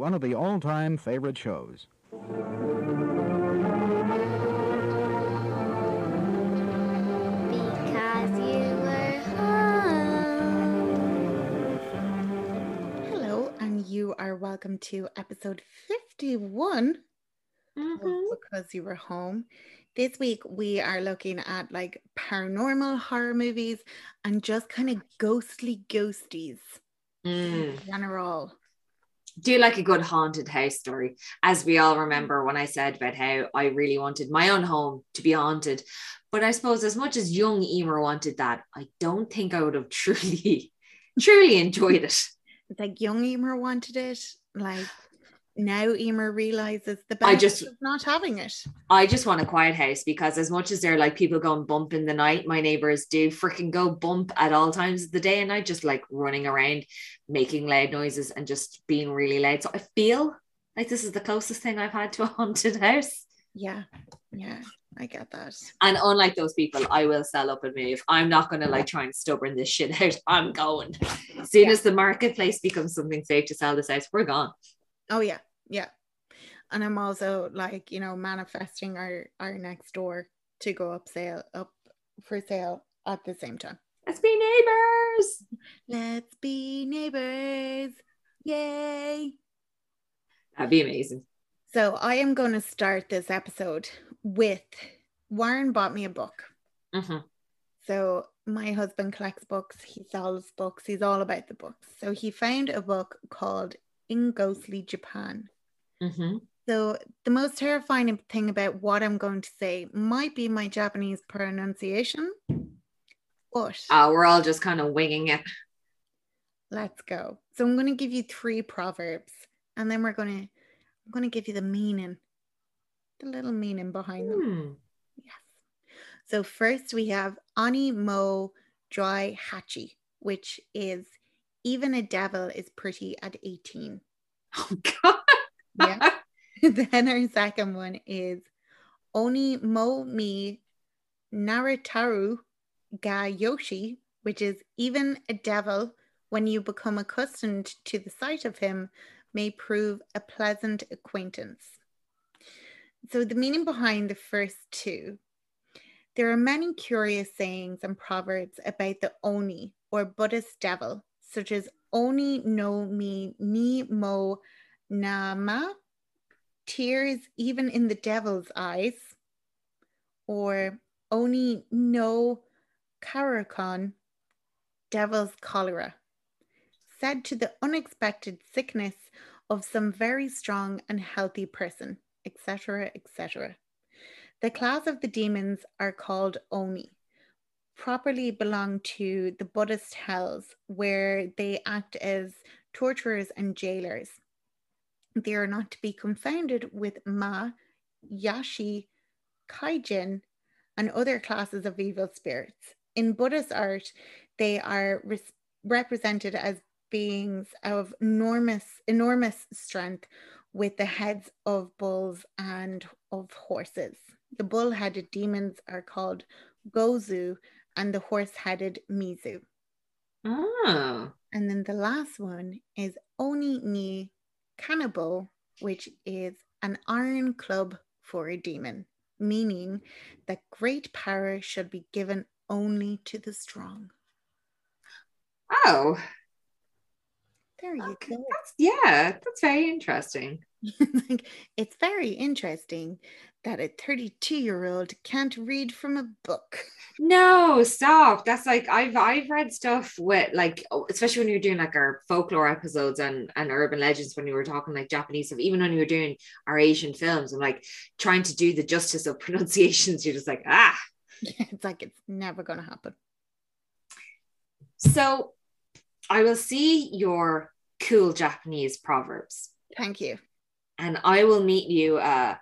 one of the all-time favorite shows. Because you were home. Hello, and you are welcome to episode 51 of Because You Were Home. This week, we are looking at like paranormal horror movies and just kind of ghostly ghosties Mm. in general. Do like a good haunted house story. As we all mm. remember when I said about how I really wanted my own home to be haunted. But I suppose as much as young Emer wanted that, I don't think I would have truly, truly enjoyed it. Like young Emer wanted it. Like now Emer realizes the I just- of not having it. I just want a quiet house because as much as they're like people going bump in the night, my neighbors do freaking go bump at all times of the day and night, just like running around, making loud noises and just being really loud. So I feel like this is the closest thing I've had to a haunted house. Yeah, yeah, I get that. And unlike those people, I will sell up and move. I'm not gonna like try and stubborn this shit out. I'm going. As soon Yeah. as the marketplace becomes something safe to sell this house, we're gone. Oh yeah, yeah. And I'm also like, you know, manifesting our our next door to go up sale up for sale at the same time. Let's be neighbors. Let's be neighbors. Yay. That'd be amazing. So I am going to start this episode with Warren bought me a book. Mhm. So my husband collects books, he sells books, he's all about the books. So he found a book called In Ghostly Japan. Mhm. So the most terrifying thing about what I'm going to say might be my Japanese pronunciation, but Uh, we're all just kind of winging it. let's go. So I'm going to give you three proverbs, and then we're going to I'm going to give you the meaning, the little meaning behind them. Hmm. Yes. So first we have Ani Mo Dry Hachi, which is even a devil is pretty at 18. Oh God. Yeah. then our second one is Oni Mo Mi Naritaru Ga Yoshi, which is even a devil, when you become accustomed to the sight of him, may prove a pleasant acquaintance. So, the meaning behind the first two there are many curious sayings and proverbs about the Oni or Buddhist devil, such as Oni no mi ni mo nama, tears even in the devil's eyes, or Oni no karakon, devil's cholera, said to the unexpected sickness of some very strong and healthy person, etc., etc. The class of the demons are called Oni, properly belong to the Buddhist hells, where they act as torturers and jailers. They are not to be confounded with Ma, Yashi, Kaijin, and other classes of evil spirits. In Buddhist art, they are res- represented as beings of enormous, enormous strength with the heads of bulls and of horses. The bull headed demons are called Gozu and the horse headed Mizu. Oh. And then the last one is Oni ni Kanabo, which is an iron club for a demon, meaning that great power should be given only to the strong. Oh. There you Okay. go. That's yeah, that's very interesting. it's very interesting that a 32 year old can't read from a book. No, stop. That's like I've I've read stuff with like especially when you're doing like our folklore episodes and and urban legends when you were talking like Japanese stuff, even when you were doing our Asian films and like trying to do the justice of pronunciations, you're just like, ah. it's like it's never going to happen. So I will see your cool Japanese proverbs Thank you. and I will meet you. Uh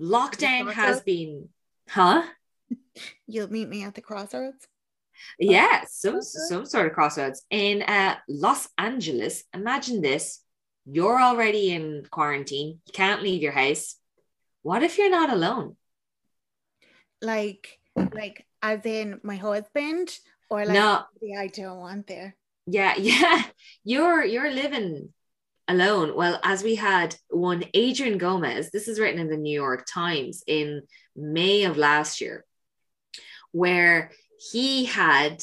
lockdown has been huh? You'll meet me at the crossroads. Yeah, some some sort of crossroads in uh, Los Angeles. Imagine this: you're already in quarantine. You can't leave your house. What if you're not alone? Like, like as in my husband, or like No. somebody I don't want there. Yeah, yeah. You're you're living alone. Well, as we had one Adrian Gomez, this is written in the New York Times in May of last year, where he had,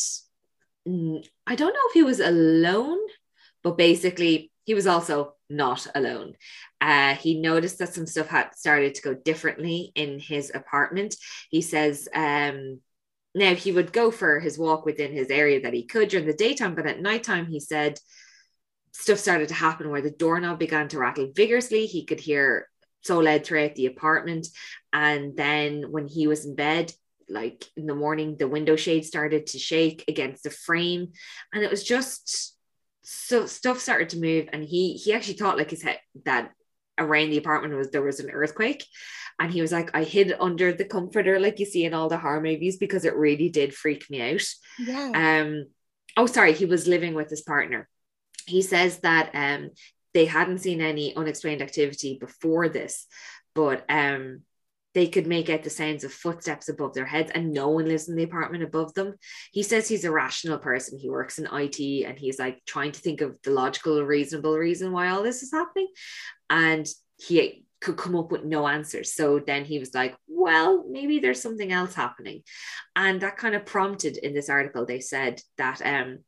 I don't know if he was alone, but basically he was also not alone. Uh, he noticed that some stuff had started to go differently in his apartment. He says, um, now he would go for his walk within his area that he could during the daytime, but at nighttime, he said stuff started to happen where the doorknob began to rattle vigorously. He could hear so loud throughout the apartment. And then when he was in bed, like in the morning, the window shade started to shake against the frame. And it was just so stuff started to move. And he he actually thought like his head that around the apartment was there was an earthquake. And he was like, I hid under the comforter, like you see in all the horror movies, because it really did freak me out. Yeah. Um, oh, sorry, he was living with his partner. He says that um, they hadn't seen any unexplained activity before this, but um, they could make out the sounds of footsteps above their heads, and no one lives in the apartment above them. He says he's a rational person. He works in IT and he's like trying to think of the logical, reasonable reason why all this is happening. And he could come up with no answers. So then he was like, well, maybe there's something else happening. And that kind of prompted in this article, they said that um,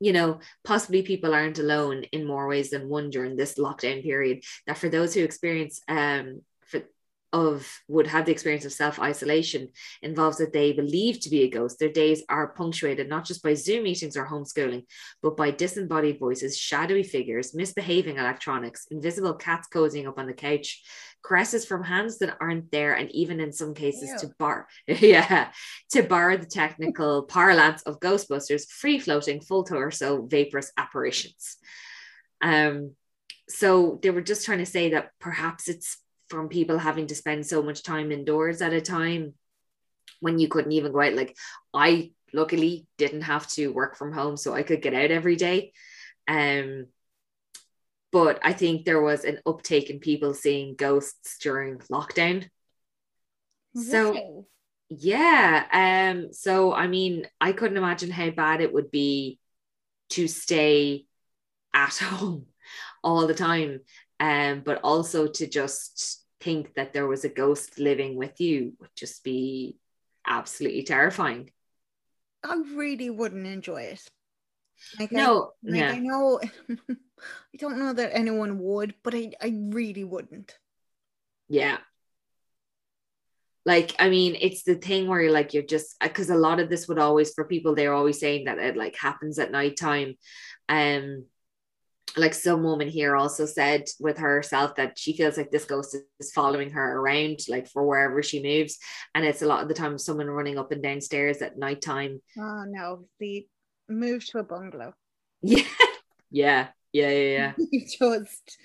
you know, possibly people aren't alone in more ways than one during this lockdown period. That for those who experience um for of would have the experience of self-isolation involves that they believe to be a ghost. Their days are punctuated not just by Zoom meetings or homeschooling, but by disembodied voices, shadowy figures, misbehaving electronics, invisible cats cozying up on the couch, caresses from hands that aren't there, and even in some cases Ew. to bar, yeah, to borrow the technical parlance of Ghostbusters, free floating, full torso, vaporous apparitions. Um, so they were just trying to say that perhaps it's from people having to spend so much time indoors at a time when you couldn't even go out. Like I luckily didn't have to work from home, so I could get out every day. Um, but I think there was an uptake in people seeing ghosts during lockdown. So yeah, um, so I mean, I couldn't imagine how bad it would be to stay at home all the time. Um, but also to just think that there was a ghost living with you would just be absolutely terrifying. I really wouldn't enjoy it. Like I, No, like yeah. I know I don't know that anyone would, but I, I really wouldn't. Yeah. Like, I mean, it's the thing where you're like, you're just because a lot of this would always for people, they're always saying that it like happens at nighttime. Um, like some woman here also said with herself that she feels like this ghost is following her around, like for wherever she moves. And it's a lot of the time someone running up and down stairs at nighttime. Oh no, the move to a bungalow. Yeah. Yeah. Yeah. Yeah. Yeah. just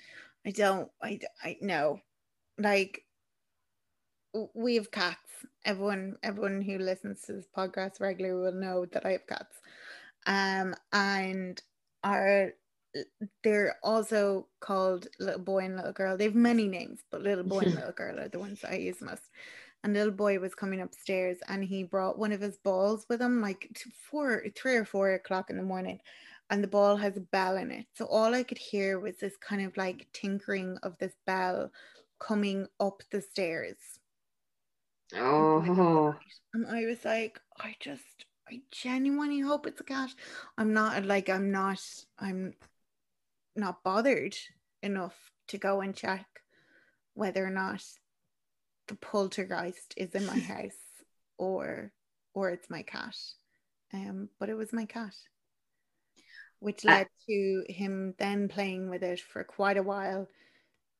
I don't I I no. Like we have cats. Everyone everyone who listens to this podcast regularly will know that I have cats. Um and our they're also called little boy and little girl. They have many names, but little boy and little girl are the ones that I use most. And little boy was coming upstairs and he brought one of his balls with him, like t- four, three or four o'clock in the morning. And the ball has a bell in it. So all I could hear was this kind of like tinkering of this bell coming up the stairs. Oh. And I was like, I just, I genuinely hope it's a cat. I'm not like, I'm not, I'm not bothered enough to go and check whether or not the poltergeist is in my house or or it's my cat. Um, but it was my cat, which Uh, led to him then playing with it for quite a while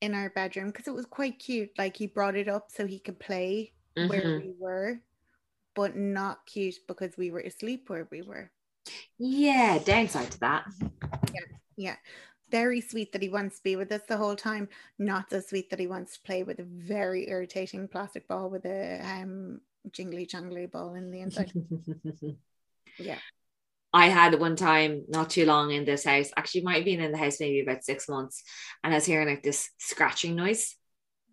in our bedroom because it was quite cute. Like he brought it up so he could play where Mhm. we were, but not cute because we were asleep where we were. Yeah. Downside to that. Yeah, Yeah. Very sweet that he wants to be with us the whole time. Not so sweet that he wants to play with a very irritating plastic ball with a um jingly jangly ball in the inside. Yeah. I had one time not too long in this house. Actually, might have been in the house maybe about six months, and I was hearing like this scratching noise,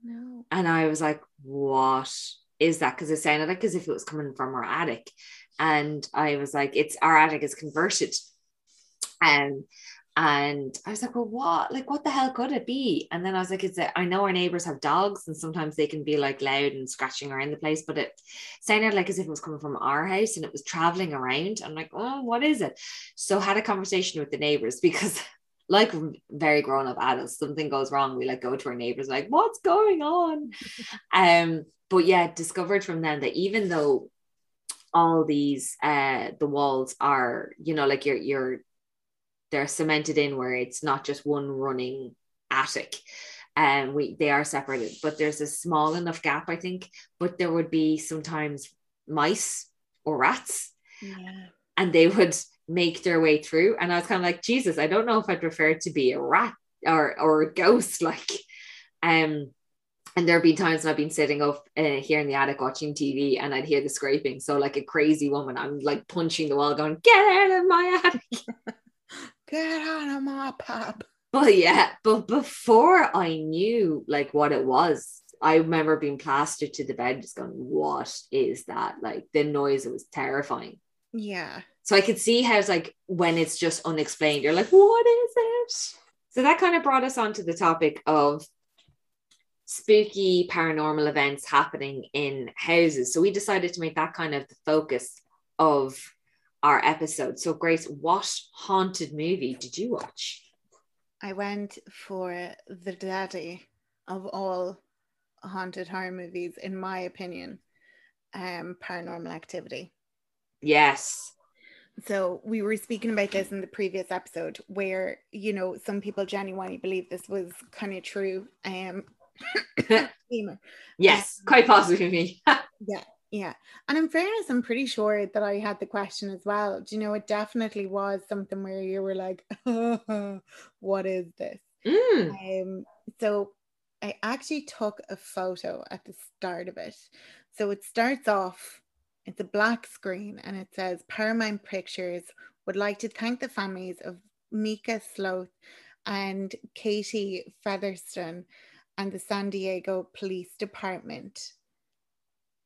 No. and I was like, "What is that?" Because it sounded like as if it was coming from our attic, and I was like, "It's our attic is converted," um, And I was like, well, what? Like, what the hell could it be? And then I was like, it's a, I know our neighbors have dogs and sometimes they can be like loud and scratching around the place, but it sounded like as if it was coming from our house and it was traveling around. I'm like, oh, what is it? So had a conversation with the neighbors because like very grown up adults, something goes wrong, we like go to our neighbors like, what's going on? um, but yeah, discovered from them that even though all these uh the walls are, you know, like you're you're they're cemented in where it's not just one running attic. And um, we they are separated, but there's a small enough gap, I think. But there would be sometimes mice or rats. Yeah. And they would make their way through. And I was kind of like, Jesus, I don't know if I'd prefer to be a rat or or a ghost. Like, um, and there have been times when I've been sitting up uh, here in the attic watching TV and I'd hear the scraping. So like a crazy woman, I'm like punching the wall, going, "Get out of my attic! Get out of my pub!" But yeah, but before I knew like what it was, I remember being plastered to the bed, just going, "What is that?" Like the noise, it was terrifying. Yeah. So I could see how it's like when it's just unexplained, you're like, what is it? So that kind of brought us on to the topic of spooky paranormal events happening in houses. So we decided to make that kind of the focus of our episode. So Grace, what haunted movie did you watch? I went for the daddy of all haunted horror movies, in my opinion, um, paranormal activity. Yes. So we were speaking about this in the previous episode where, you know, some people genuinely believe this was kind of true. Um yes, um, quite possibly me. yeah, yeah. And in fairness, I'm pretty sure that I had the question as well. Do you know it definitely was something where you were like, what is this? Mm. Um, so I actually took a photo at the start of it. So it starts off it's a black screen and it says Paramount Pictures would like to thank the families of Micah Sloat and Katie Featherston and the San Diego Police Department.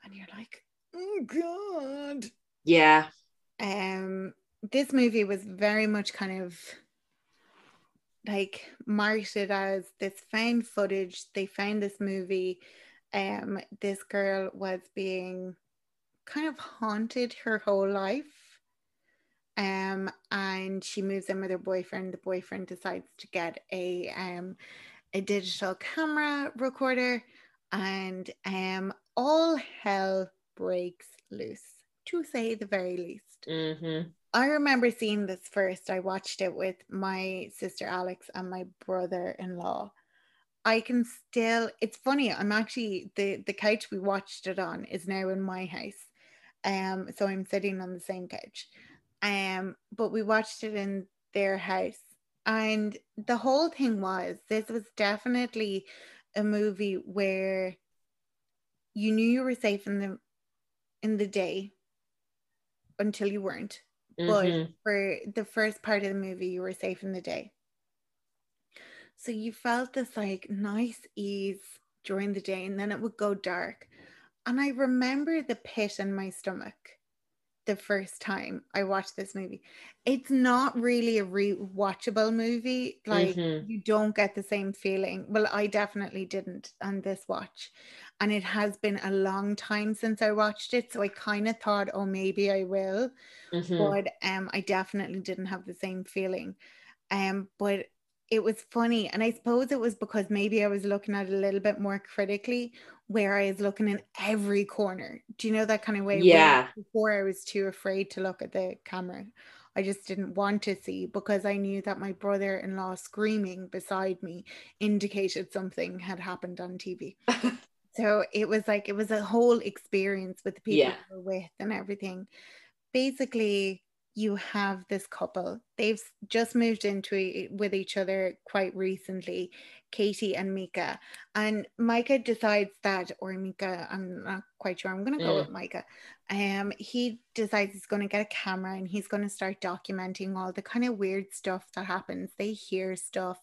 And you're like, oh God. Yeah. Um, this movie was very much kind of like marketed as this found footage. They found this movie. Um, this girl was being kind of haunted her whole life. Um, and she moves in with her boyfriend. The boyfriend decides to get a um a digital camera recorder, and um all hell breaks loose, to say the very least. Mm-hmm. I remember seeing this first. I watched it with my sister Alex and my brother-in-law. I can still it's funny, I'm actually the the couch we watched it on is now in my house. Um, so I'm sitting on the same couch. Um, but we watched it in their house. And the whole thing was this was definitely a movie where you knew you were safe in the in the day until you weren't. Mm-hmm. But for the first part of the movie, you were safe in the day. So you felt this like nice ease during the day, and then it would go dark. And I remember the pit in my stomach the first time I watched this movie. It's not really a rewatchable movie. Like mm-hmm. you don't get the same feeling. Well, I definitely didn't on this watch. And it has been a long time since I watched it. So I kind of thought, oh, maybe I will. Mm-hmm. But um, I definitely didn't have the same feeling. Um, but it was funny. And I suppose it was because maybe I was looking at it a little bit more critically, where I was looking in every corner. Do you know that kind of way? Yeah. Before I was too afraid to look at the camera. I just didn't want to see because I knew that my brother in law screaming beside me indicated something had happened on TV. so it was like, it was a whole experience with the people yeah. we were with and everything. Basically, you have this couple. They've just moved into with each other quite recently, Katie and Micah. And Micah decides that, or Micah, I'm not quite sure. I'm going to go mm. with Micah. Um, he decides he's going to get a camera and he's going to start documenting all the kind of weird stuff that happens. They hear stuff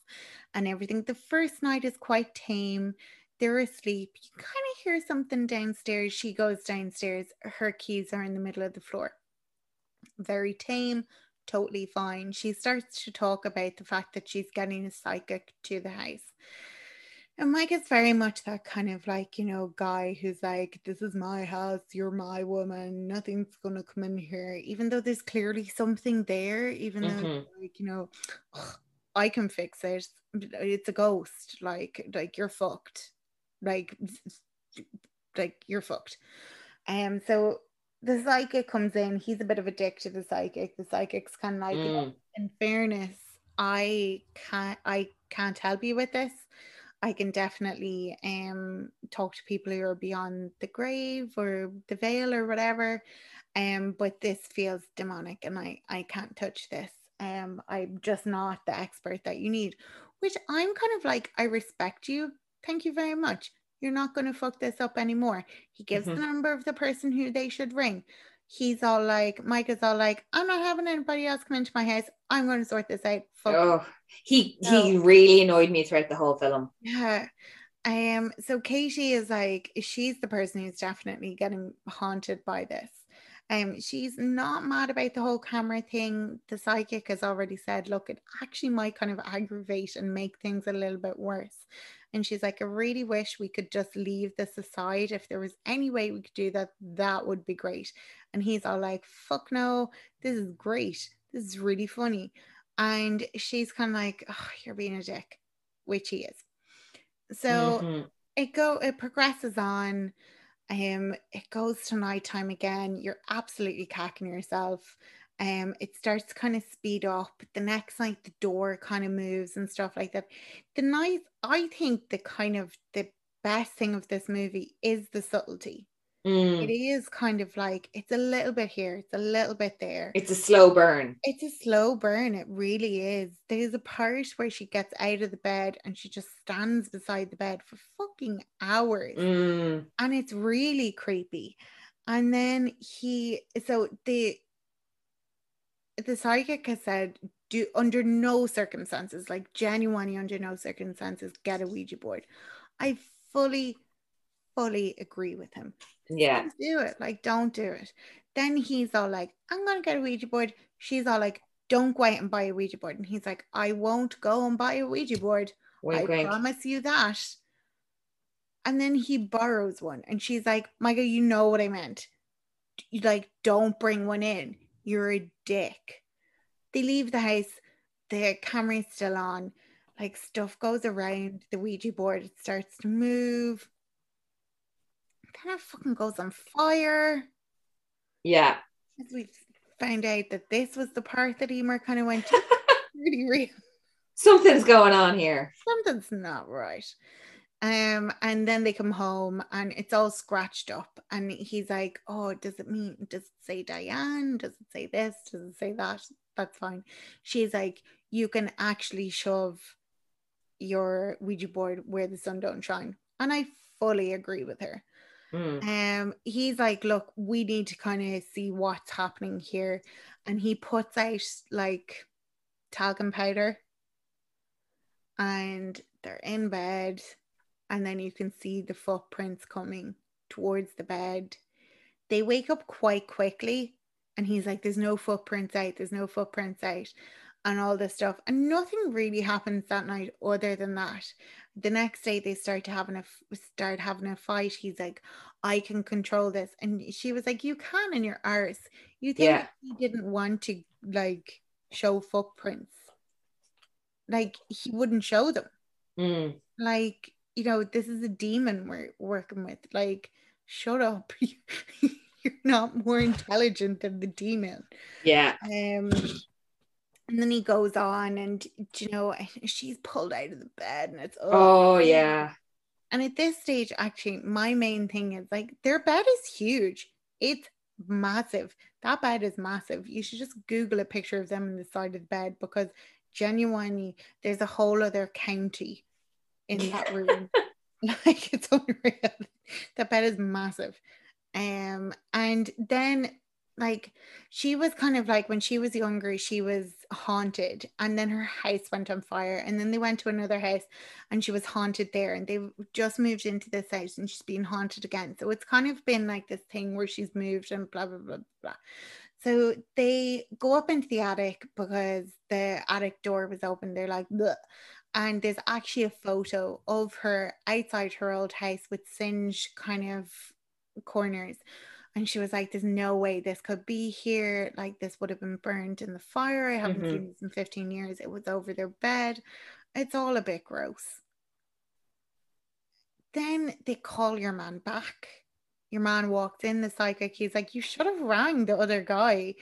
and everything. The first night is quite tame. They're asleep. You kind of hear something downstairs. She goes downstairs. Her keys are in the middle of the floor very tame, totally fine. She starts to talk about the fact that she's getting a psychic to the house. And Mike is very much that kind of like, you know, guy who's like, this is my house, you're my woman, nothing's going to come in here, even though there's clearly something there, even mm-hmm. though, like, you know, I can fix it. It's a ghost. Like, like you're fucked. Like, like you're fucked. Um, so the psychic comes in. He's a bit of a dick to the psychic. The psychic's kind of like, mm. in fairness, I can't, I can't help you with this. I can definitely um talk to people who are beyond the grave or the veil or whatever. Um, but this feels demonic, and I I can't touch this. Um, I'm just not the expert that you need. Which I'm kind of like, I respect you. Thank you very much you're not going to fuck this up anymore. He gives mm-hmm. the number of the person who they should ring. He's all like, Mike is all like, I'm not having anybody else come into my house. I'm going to sort this out. Fuck oh, he so, he really annoyed me throughout the whole film. Yeah. Um. So Katie is like, she's the person who's definitely getting haunted by this. Um, she's not mad about the whole camera thing. The psychic has already said, look, it actually might kind of aggravate and make things a little bit worse. And she's like, I really wish we could just leave this aside. If there was any way we could do that, that would be great. And he's all like, fuck no, this is great. This is really funny. And she's kind of like, oh, you're being a dick, which he is. So mm-hmm. it go it progresses on. Um, it goes to nighttime again. You're absolutely cacking yourself. Um it starts to kind of speed up. The next night the door kind of moves and stuff like that. The night i think the kind of the best thing of this movie is the subtlety mm. it is kind of like it's a little bit here it's a little bit there it's a slow burn it's a slow burn it really is there's a part where she gets out of the bed and she just stands beside the bed for fucking hours mm. and it's really creepy and then he so the the psychic has said, do under no circumstances, like genuinely under no circumstances, get a Ouija board. I fully, fully agree with him. Yeah. Don't do it. Like, don't do it. Then he's all like, I'm gonna get a Ouija board. She's all like, don't go out and buy a Ouija board. And he's like, I won't go and buy a Ouija board. Wink, I wink. promise you that. And then he borrows one, and she's like, Michael, you know what I meant. You like, don't bring one in. You're a dick. They leave the house, the camera's still on, like stuff goes around the Ouija board, it starts to move. Then it fucking goes on fire. Yeah. As we found out that this was the part that Emer kind of went to. real. Something's going on here. Something's not right. Um, and then they come home and it's all scratched up. And he's like, Oh, does it mean, does it say Diane? Does it say this? Does it say that? That's fine. She's like, You can actually shove your Ouija board where the sun don't shine. And I fully agree with her. Mm. Um, he's like, Look, we need to kind of see what's happening here. And he puts out like talcum powder and they're in bed and then you can see the footprints coming towards the bed. They wake up quite quickly, and he's like, There's no footprints out, there's no footprints out, and all this stuff. And nothing really happens that night other than that. The next day they start to having a start having a fight. He's like, I can control this. And she was like, You can in your arse. You think yeah. he didn't want to like show footprints. Like he wouldn't show them. Mm. Like you know, this is a demon we're working with. Like, shut up. You're not more intelligent than the demon. Yeah. Um, and then he goes on, and you know, she's pulled out of the bed, and it's oh, oh yeah. And at this stage, actually, my main thing is like their bed is huge. It's massive. That bed is massive. You should just Google a picture of them in the side of the bed because genuinely, there's a whole other county in that room. like it's unreal. That bed is massive. Um, and then like she was kind of like when she was younger, she was haunted, and then her house went on fire, and then they went to another house and she was haunted there, and they just moved into this house and she's been haunted again. So it's kind of been like this thing where she's moved and blah blah blah blah. So they go up into the attic because the attic door was open. They're like, Bleh. and there's actually a photo of her outside her old house with singed kind of corners. And she was like, There's no way this could be here. Like, this would have been burned in the fire. I haven't Mhm. seen this in 15 years. It was over their bed. It's all a bit gross. Then they call your man back. Your man walks in, the psychic. He's like, You should have rang the other guy.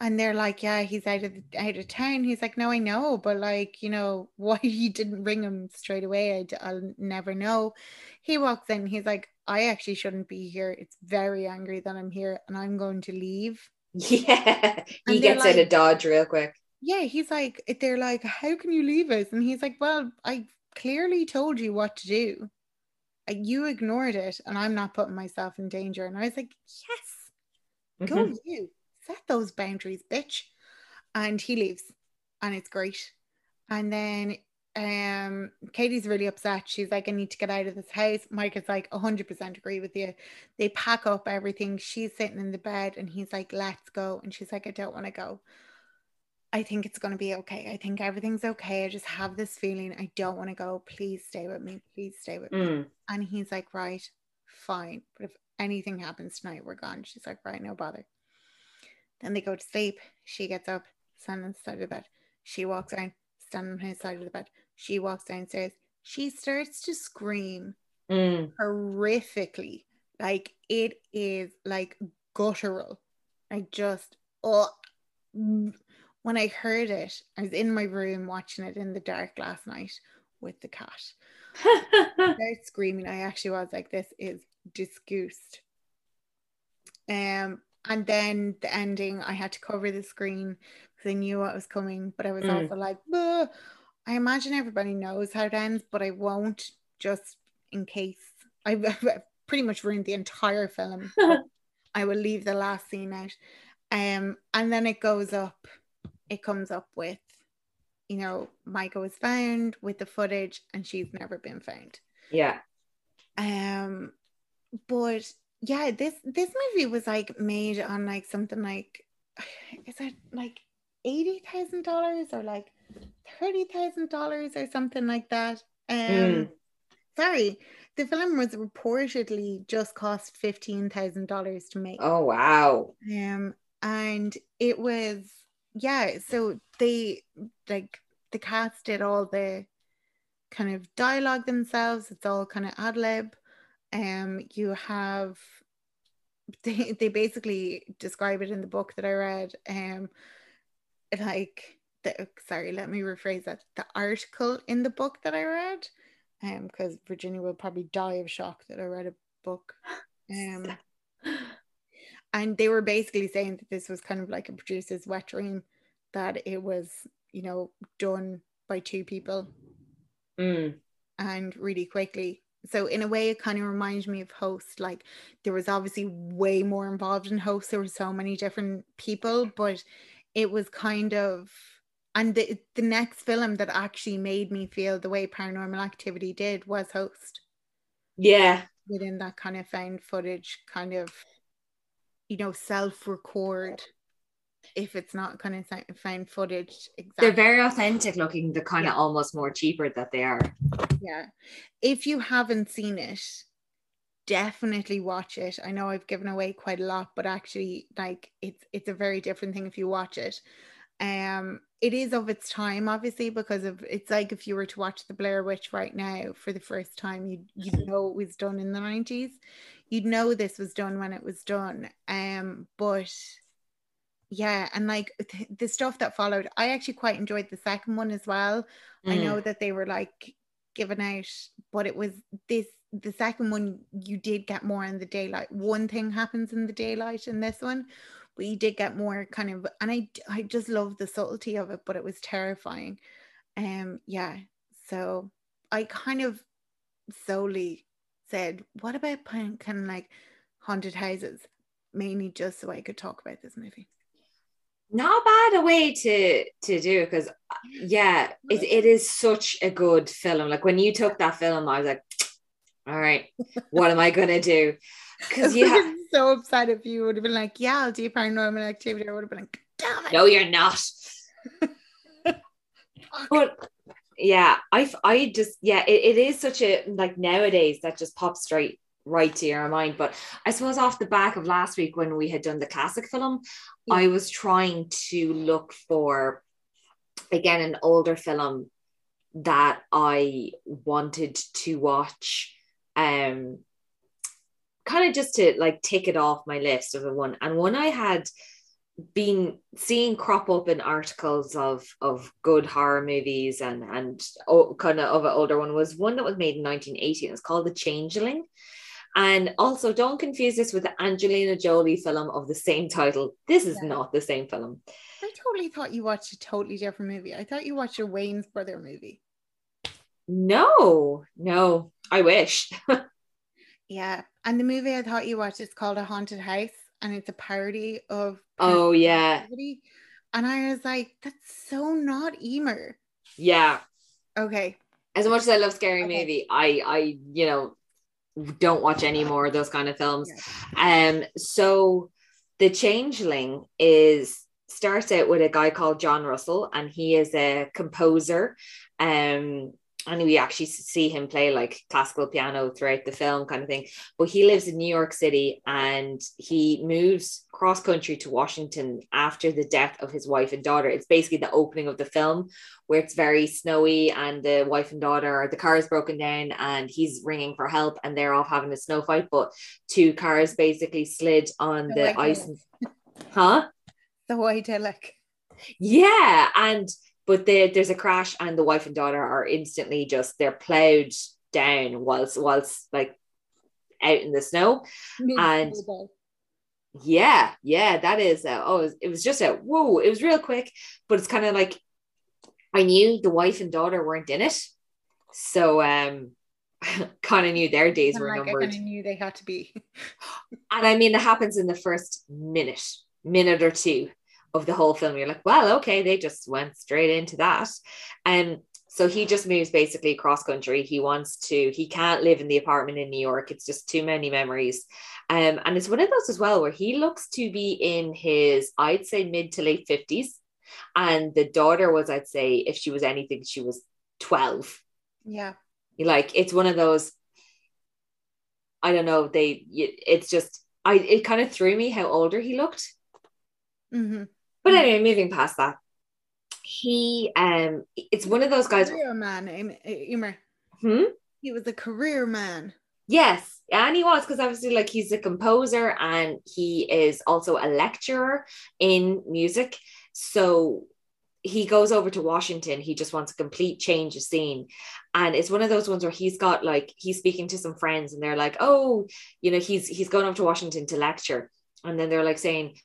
And they're like, Yeah, he's out of out of town. He's like, No, I know, but like, you know, why you didn't ring him straight away, I'll never know. He walks in, he's like, I actually shouldn't be here. It's very angry that I'm here and I'm going to leave. Yeah. he gets out like- of Dodge real quick. Yeah, he's like, they're like, how can you leave us? And he's like, well, I clearly told you what to do. You ignored it, and I'm not putting myself in danger. And I was like, yes, go Mhm. you set those boundaries, bitch. And he leaves, and it's great. And then um Katie's really upset. She's like, I need to get out of this house. Mike is like, 100% agree with you. They pack up everything. She's sitting in the bed, and he's like, let's go. And she's like, I don't want to go. I think it's going to be okay. I think everything's okay. I just have this feeling. I don't want to go. Please stay with me. Please stay with me. Mm. And he's like, right, fine. But if anything happens tonight, we're gone. She's like, right, no bother. Then they go to sleep. She gets up, standing on the side of the bed. She walks around, standing on his side of the bed. She walks downstairs. She starts to scream Mm. horrifically. Like it is like guttural. I just, oh, when I heard it, I was in my room watching it in the dark last night with the cat. I screaming. I actually was like, this is disgust. Um, and then the ending, I had to cover the screen because I knew what was coming, but I was Mm. also like, "Bah." I imagine everybody knows how it ends, but I won't just in case. I've, I've pretty much ruined the entire film. I will leave the last scene out. Um, and then it goes up, it comes up with, you know, Michael was found with the footage and she's never been found. yeah. Um, but yeah, this this movie was like made on like something like is it like eighty thousand dollars or like thirty thousand dollars or something like that? Um Mm. sorry, the film was reportedly just cost fifteen thousand dollars to make. Oh wow. Um, and it was yeah. So they like the cast did all the kind of dialogue themselves. It's all kind of ad lib. Um, you have they they basically describe it in the book that I read. Um, like the sorry, let me rephrase that. The article in the book that I read, um, because Virginia will probably die of shock that I read a book. Um, and they were basically saying that this was kind of like a producer's wet dream that it was you know done by two people Mm. and really quickly so in a way it kind of reminds me of host like there was obviously way more involved in host there were so many different people but it was kind of and the, the next film that actually made me feel the way paranormal activity did was host. Yeah. within that kind of found footage kind of you know self-record if it's not kind of found footage exactly They're very authentic looking, the kind of almost more cheaper that they are. yeah. If you haven't seen it definitely watch it. I know i've given away quite a lot but actually like it's it's a very different thing if you watch it. Um it is of its time obviously because of it's like if you were to watch the blair witch right now for the first time you you'd know it was done in the 90s you'd know this was done when it was done um but yeah and like th- the stuff that followed i actually quite enjoyed the second one as well I Mm. know that they were like given out, but it was this the second one you did get more in the daylight. One thing happens in the daylight in this one, but you did get more kind of and I I just love the subtlety of it, but it was terrifying. Um yeah. So I kind of solely said, what about kind of like haunted houses? Mainly just so I could talk about this movie. not bad a way to to do it because yeah it, it is such a good film like when you took that film i was like all right what am i gonna do because you have so upset if you would have been like, "Yeah, I'll do paranormal activity." I would have been like, "Damn it!" No, you're not. but yeah, I I just yeah, it, it is such a like nowadays that just pops straight right to your mind. But I suppose off the back of last week when we had done the classic film, Yeah. I was trying to look for again an older film that I wanted to watch. Um kind of just to like take it off my list of the one. And one I had been seeing crop up in articles of of good horror movies and and oh, kind of of an older one was one that was made in 1980 and it's called The Changeling. And also, don't confuse this with the Angelina Jolie film of the same title. This is Yeah. not the same film. I totally thought you watched a totally different movie. I thought you watched a Wayans brother movie. No, no, I wish. Yeah, and the movie I thought you watched is called A Haunted House, and it's a parody of. Oh, yeah. Activity. And I was like, that's so not Emer. yeah. Okay. As much as I love scary Okay. movie, I I you know don't watch any more of those kind of films. Um, so the changeling is starts out with a guy called John Russell, and he is a composer. Um, and we actually see him play like classical piano throughout the film, kind of thing. But he lives in New York City and he moves cross country to Washington after the death of his wife and daughter. It's basically the opening of the film where it's very snowy and the wife and daughter, the car is broken down and he's ringing for help and they're off having a snow fight. But two cars basically slid on the idyllic. ice. and- Huh? So idyllic. Yeah, and but there, there's a crash, and the wife and daughter are instantly just they're plowed down whilst whilst like out in the snow. And- Yeah, yeah, that is. Uh, oh, it was, just a whoa. It was real quick, but it's kind of like I knew the wife and daughter weren't in it, so um, kind of knew their days were like I numbered. kind of knew they had to be. And I mean, it happens in the first minute, minute or two of the whole film. You're like, well, okay, they just went straight into that. And so he just moves basically cross country. He wants to, he can't live in the apartment in New York. It's just too many memories. Um, and it's one of those as well where he looks to be in his, I'd say, mid to late 50s. And the daughter was, I'd say, if she was anything, she was 12 Yeah. like it's one of those i don't know they it's just i it kind of threw me how older he looked Mm-hmm. But anyway moving past that he um it's one of those guys Career man, Em- Emer. hmm? He was a career man. yes and he was because obviously like he's a composer and he is also a lecturer in music so he goes over to Washington. He just wants a complete change of scene. And it's one of those ones where he's got like he's speaking to some friends and they're like, oh, you know, he's he's going up to Washington to lecture. And then they're like saying,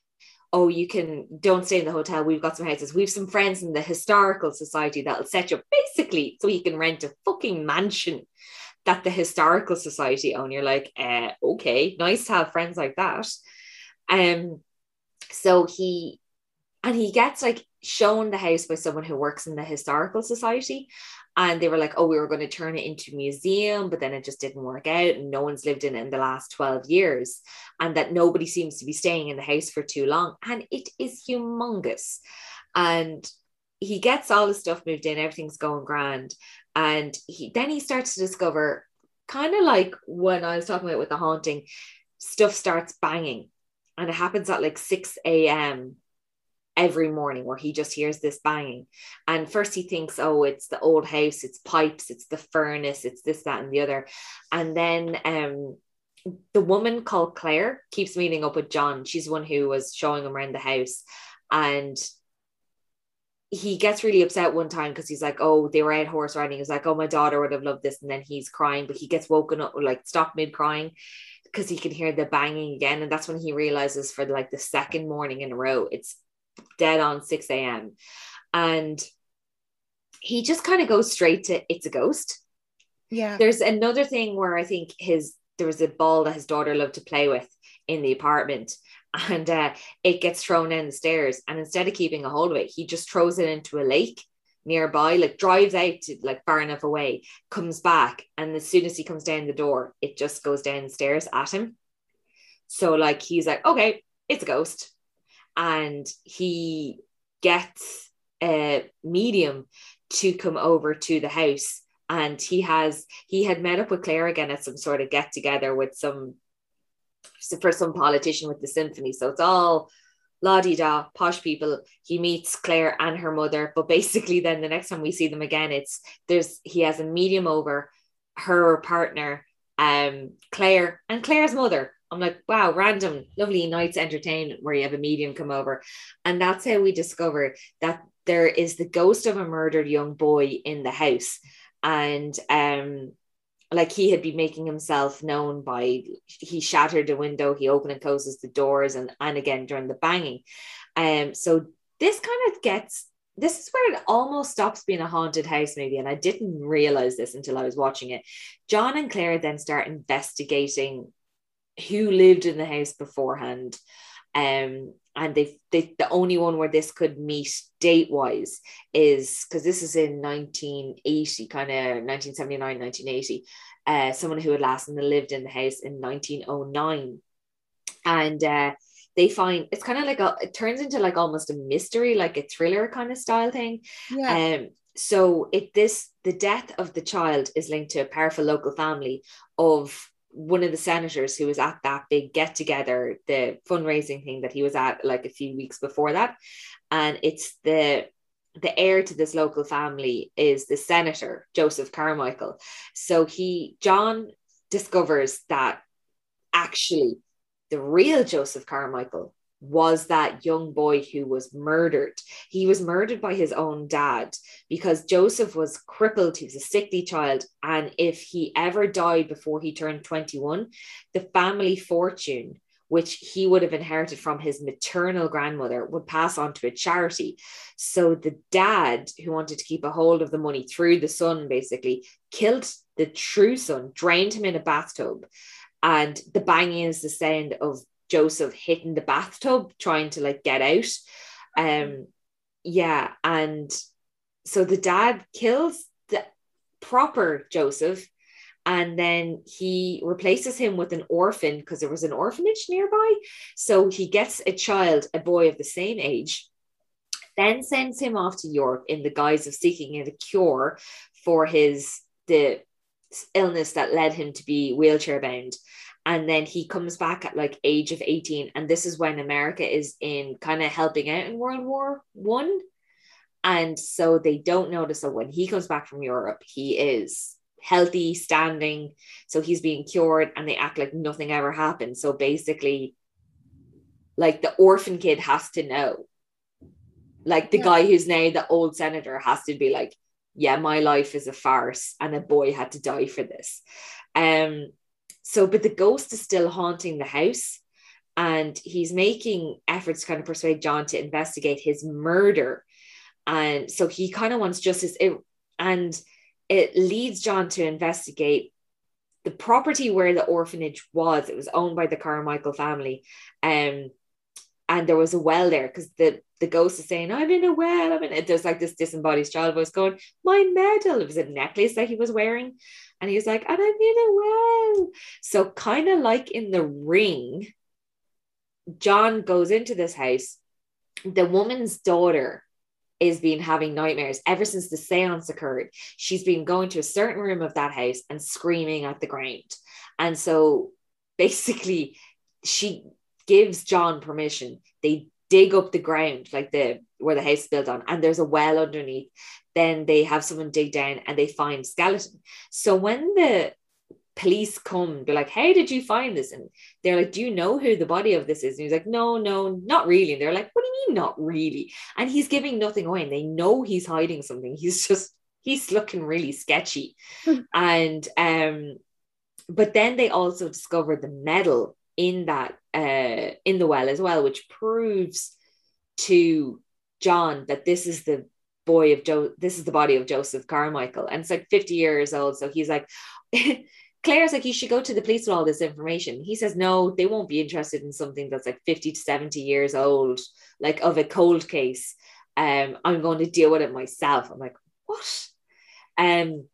Oh, you can don't stay in the hotel. We've got some houses. We've some friends in the historical society that'll set you up basically so you can rent a fucking mansion that the historical society own. You're like, uh, okay, nice to have friends like that. Um, so he and he gets like shown the house by someone who works in the historical society and they were like oh we were going to turn it into a museum but then it just didn't work out and no one's lived in it in the last 12 years and that nobody seems to be staying in the house for too long and it is humongous. And he gets all the stuff moved in everything's going grand and he then he starts to discover kind of like when i was talking about with the haunting stuff starts banging and it happens at like 6 a.m every morning where he just hears this banging. And first he thinks, oh, it's the old house, it's pipes, it's the furnace, it's this, that, and the other. And then um the woman called Claire keeps meeting up with John. She's the one who was showing him around the house. And he gets really upset one time because he's like, oh, they were out horse riding. He's like, oh, my daughter would have loved this. And then he's crying, but he gets woken up, like stop mid crying because he can hear the banging again. And that's when he realizes for like the second morning in a row, it's dead on 6 a.m. And he just kind of goes straight to it's a ghost. Yeah. There's another thing where I think his there was a ball that his daughter loved to play with in the apartment. And uh, it gets thrown down the stairs. And instead of keeping a hold of it, he just throws it into a lake nearby, like drives out to like far enough away, comes back. And as soon as he comes down the door, it just goes down the stairs at him. So like he's like, okay, it's a ghost. And he gets a medium to come over to the house. And he has he had met up with Claire again at some sort of get together with some for some politician with the symphony. So it's all la di da, posh people. He meets Claire and her mother, but basically, then the next time we see them again, it's there's he has a medium over her partner, um, Claire and Claire's mother. I'm like, wow, random, lovely night's entertainment where you have a medium come over. And that's how we discover that there is the ghost of a murdered young boy in the house. And um, like he had been making himself known by he shattered the window, he opened and closes the doors, and and again during the banging. Um, so this kind of gets this is where it almost stops being a haunted house maybe and i didn't realize this until i was watching it john and claire then start investigating who lived in the house beforehand um and they, they the only one where this could meet date wise is because this is in 1980 kind of 1979 1980 uh someone who had last lived in the house in 1909 and uh they find it's kind of like a it turns into like almost a mystery like a thriller kind of style thing. Yeah. Um so it this the death of the child is linked to a powerful local family of one of the senators who was at that big get together, the fundraising thing that he was at like a few weeks before that. And it's the the heir to this local family is the senator, Joseph Carmichael. So he John discovers that actually the real Joseph Carmichael was that young boy who was murdered. He was murdered by his own dad because Joseph was crippled. He was a sickly child. And if he ever died before he turned 21, the family fortune, which he would have inherited from his maternal grandmother, would pass on to a charity. So the dad, who wanted to keep a hold of the money through the son, basically killed the true son, drained him in a bathtub. And the banging is the sound of Joseph hitting the bathtub trying to like get out. Um, yeah, and so the dad kills the proper Joseph, and then he replaces him with an orphan because there was an orphanage nearby. So he gets a child, a boy of the same age, then sends him off to Europe in the guise of seeking a cure for his the illness that led him to be wheelchair bound and then he comes back at like age of 18 and this is when america is in kind of helping out in world war one. And so they don't notice that when he comes back from europe he is healthy standing. So he's being cured and they act like nothing ever happened. So basically like the orphan kid has to know. Like the yeah. guy who's now the old senator has to be like yeah my life is a farce and a boy had to die for this. Um so, but the ghost is still haunting the house and he's making efforts to kind of persuade John to investigate his murder. And so he kind of wants justice. It, and it leads John to investigate the property where the orphanage was. It was owned by the Carmichael family. Um, and there was a well there because the the ghost is saying, I'm in a well. I'm in. There's like this disembodied child voice going, My medal. It was a necklace that he was wearing. And he's like, and I'm in a well. So, kind of like in the ring, John goes into this house. The woman's daughter is been having nightmares ever since the seance occurred. She's been going to a certain room of that house and screaming at the ground. And so basically, she gives John permission. They dig up the ground, like the where the house is built on, and there's a well underneath then they have someone dig down and they find skeleton. So when the police come, they're like, How did you find this? And they're like, Do you know who the body of this is? And he's like, No, no, not really. And they're like, What do you mean, not really? And he's giving nothing away. And they know he's hiding something. He's just, he's looking really sketchy. and, um, but then they also discover the medal in that, uh, in the well as well, which proves to John that this is the boy of Joe, this is the body of Joseph Carmichael. And it's like 50 years old. So he's like, Claire's like, you should go to the police with all this information. He says, no, they won't be interested in something that's like 50 to 70 years old, like of a cold case. Um, I'm going to deal with it myself. I'm like, what? Um,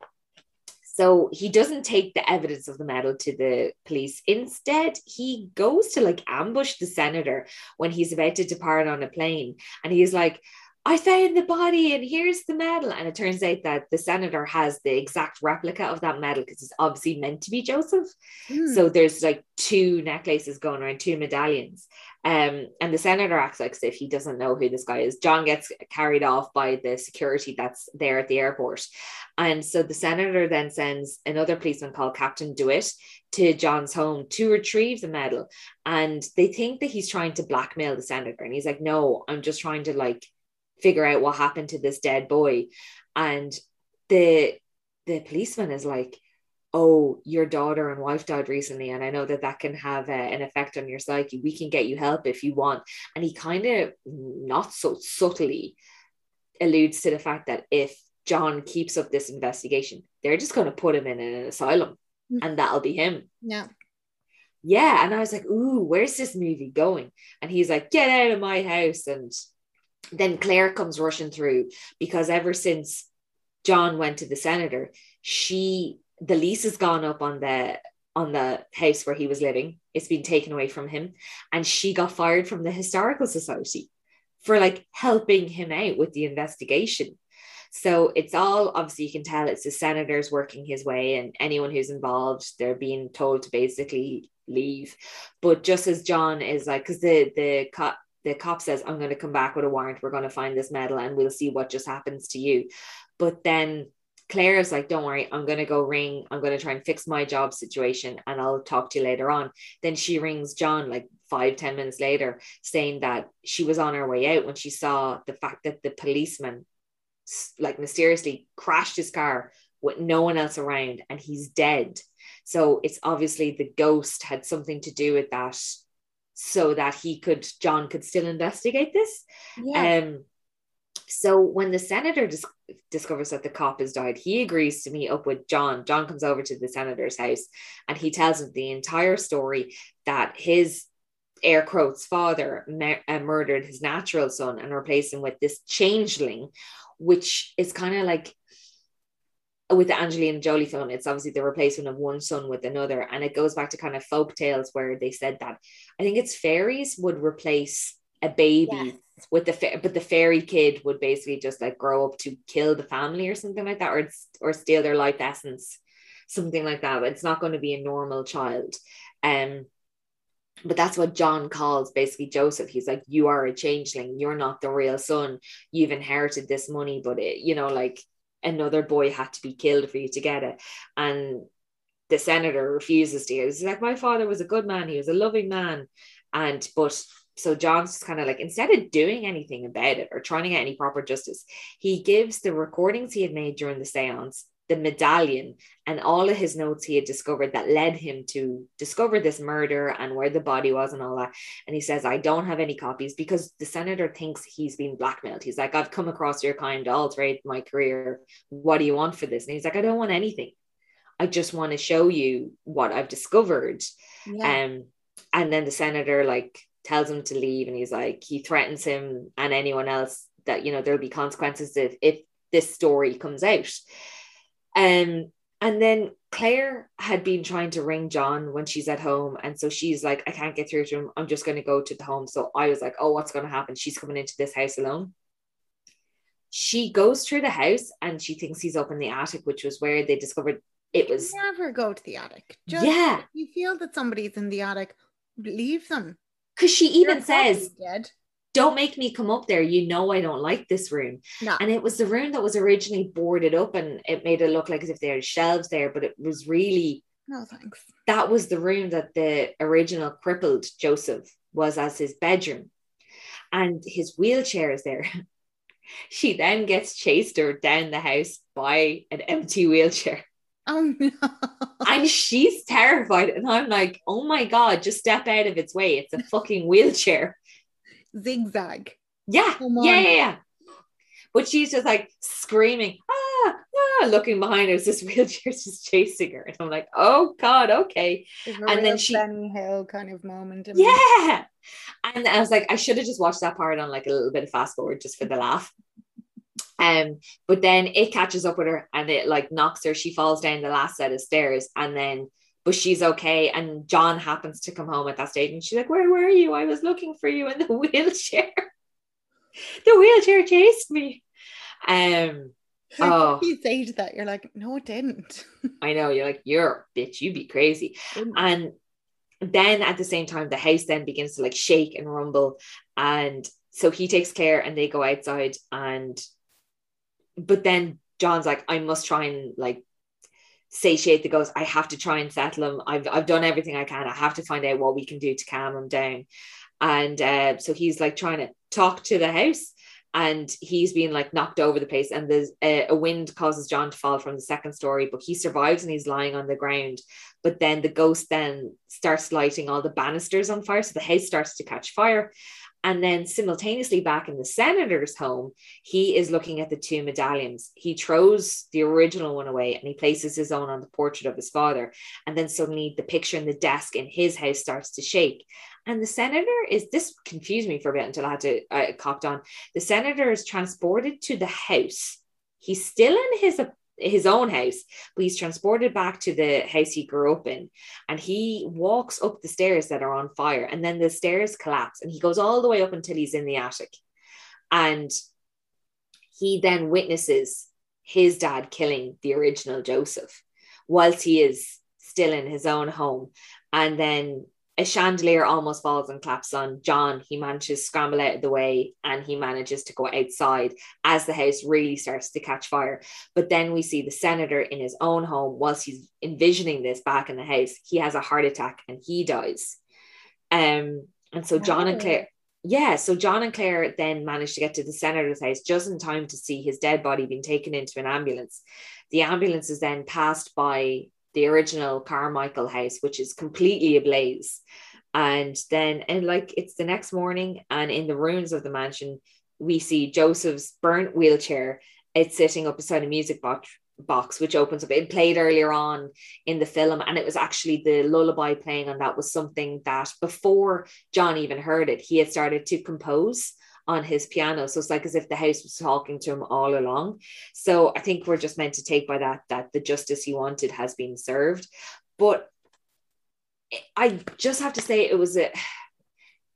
So he doesn't take the evidence of the medal to the police. Instead, he goes to like ambush the senator when he's about to depart on a plane. And he's like, I found the body and here's the medal. And it turns out that the senator has the exact replica of that medal because it's obviously meant to be Joseph. Hmm. So there's like two necklaces going around, two medallions. Um, and the senator acts like as if he doesn't know who this guy is. John gets carried off by the security that's there at the airport. And so the senator then sends another policeman called Captain Dewitt to John's home to retrieve the medal. And they think that he's trying to blackmail the senator. And he's like, no, I'm just trying to like figure out what happened to this dead boy. And the the policeman is like, oh, your daughter and wife died recently, and I know that that can have uh, an effect on your psyche. We can get you help if you want. And he kind of not so subtly alludes to the fact that if John keeps up this investigation, they're just going to put him in an asylum, Mm. and that'll be him. Yeah. Yeah, and I was like, ooh, where's this movie going? And he's like, get out of my house, and then Claire comes rushing through because ever since John went to the senator, she the lease has gone up on the on the house where he was living. It's been taken away from him, and she got fired from the historical society for like helping him out with the investigation. So it's all obviously you can tell it's the senators working his way, and anyone who's involved, they're being told to basically leave. But just as John is like, because the the the cop says, I'm going to come back with a warrant. We're going to find this medal and we'll see what just happens to you. But then Claire's like, Don't worry, I'm going to go ring. I'm going to try and fix my job situation and I'll talk to you later on. Then she rings John like five ten minutes later, saying that she was on her way out when she saw the fact that the policeman like mysteriously crashed his car with no one else around and he's dead. So it's obviously the ghost had something to do with that so that he could John could still investigate this. Yeah. Um so when the senator dis- discovers that the cop has died, he agrees to meet up with John. John comes over to the senator's house and he tells him the entire story that his air quotes father mur- uh, murdered his natural son and replaced him with this changeling, which is kind of like with the Angelina Jolie film, it's obviously the replacement of one son with another. And it goes back to kind of folk tales where they said that I think it's fairies would replace a baby Yes. with the fa- but the fairy kid would basically just like grow up to kill the family or something like that, or or steal their life essence, something like that. But it's not going to be a normal child. Um, but that's what John calls basically Joseph. He's like, you are a changeling. You're not the real son. You've inherited this money, but it, you know, like another boy had to be killed for you to get it. And the senator refuses to. He's like, my father was a good man. He was a loving man. And but so John's just kind of like, instead of doing anything about it or trying to get any proper justice, he gives the recordings he had made during the seance, the medallion, and all of his notes he had discovered that led him to discover this murder and where the body was and all that. And he says, I don't have any copies because the senator thinks he's been blackmailed. He's like, I've come across your kind all throughout my career. What do you want for this? And he's like, I don't want anything. I just want to show you what I've discovered. Yeah. Um, and then the senator like tells him to leave, and he's like, he threatens him and anyone else that you know there'll be consequences if if this story comes out. Um, and then Claire had been trying to ring John when she's at home, and so she's like, I can't get through to him. I'm just going to go to the home. So I was like, oh, what's going to happen? She's coming into this house alone. She goes through the house and she thinks he's up in the attic, which was where they discovered it was. Never go to the attic. Just Yeah. if you feel that somebody's in the attic, leave them. Because she even says, dead. Don't make me come up there. You know, I don't like this room. No. And it was the room that was originally boarded up and it made it look like as if there were shelves there, but it was really, No thanks. that was the room that the original crippled Joseph was as his bedroom. And his wheelchair is there. she then gets chased her down the house by an empty wheelchair. Oh no. And she's terrified. And I'm like, oh my God, just step out of its way. It's a fucking wheelchair. Zigzag. Yeah, yeah, yeah, yeah. But she's just like screaming, ah, ah, looking behind her as this wheelchair's just chasing her. And I'm like, oh God, okay. And then she- Benny Hill kind of moment. me. Yeah. And I was like, I should have just watched that part on like a little bit of fast forward just for the laugh. Um, but then it catches up with her and it like knocks her. She falls down the last set of stairs, and then but she's okay. And John happens to come home at that stage, and she's like, "Where were you? I was looking for you in the wheelchair. the wheelchair chased me." Um. Oh, you say to that, you're like, no, it didn't. I know. You're like, you're a bitch. you'd be crazy. And then at the same time, the house then begins to like shake and rumble, and so he takes care and they go outside, and but then John's like, I must try and like satiate the ghost. I have to try and settle him. I've I've done everything I can. I have to find out what we can do to calm him down. And uh, so he's like trying to talk to the house and he's being like knocked over the place and there's a, a, wind causes john to fall from the second story but he survives and he's lying on the ground but then the ghost then starts lighting all the banisters on fire so the house starts to catch fire and then simultaneously back in the senator's home, he is looking at the two medallions. He throws the original one away and he places his own on the portrait of his father. And then suddenly the picture in the desk in his house starts to shake. And the senator is this confused me for a bit until I had to uh, cocked on. The senator is transported to the house. He's still in his his own house, but he's transported back to the house he grew up in. And he walks up the stairs that are on fire, and then the stairs collapse, and he goes all the way up until he's in the attic. And he then witnesses his dad killing the original Joseph whilst he is still in his own home. And then a chandelier almost falls and claps on John. He manages to scramble out of the way and he manages to go outside as the house really starts to catch fire. But then we see the senator in his own home whilst he's envisioning this back in the house. He has a heart attack and he dies. Um, and so John and Claire, yeah, so John and Claire then manage to get to the senator's house just in time to see his dead body being taken into an ambulance. The ambulance is then passed by the original Carmichael house, which is completely ablaze. And then, and like it's the next morning, and in the ruins of the mansion, we see Joseph's burnt wheelchair. It's sitting up beside a music box, box which opens up. It played earlier on in the film, and it was actually the lullaby playing on that was something that before John even heard it, he had started to compose on his piano. So it's like as if the house was talking to him all along. So I think we're just meant to take by that that the justice he wanted has been served. But I just have to say it was a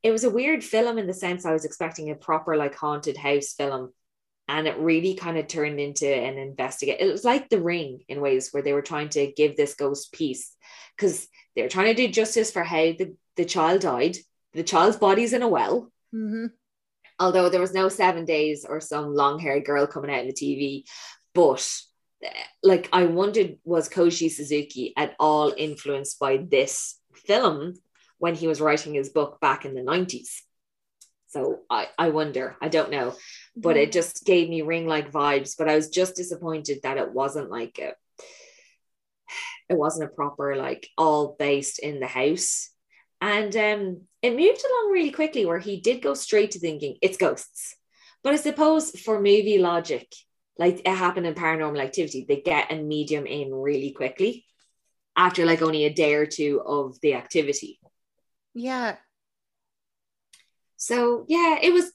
it was a weird film in the sense I was expecting a proper like haunted house film. And it really kind of turned into an investigate. It was like the ring in ways where they were trying to give this ghost peace because they were trying to do justice for how the, the child died. The child's body's in a well. Mm-hmm although there was no seven days or some long haired girl coming out of the TV. But eh, like I wondered, was Koji Suzuki at all influenced by this film when he was writing his book back in the 90s? So I, I wonder, I don't know, but it mm. just gave me ring like vibes. But I was just disappointed that it wasn't like a, it wasn't a proper like all based in the house and um, it moved along really quickly where he did go straight to thinking it's ghosts. But I suppose for movie logic, like it happened in paranormal activity, they get a medium in really quickly after like only a day or two of the activity. Yeah. So yeah, it was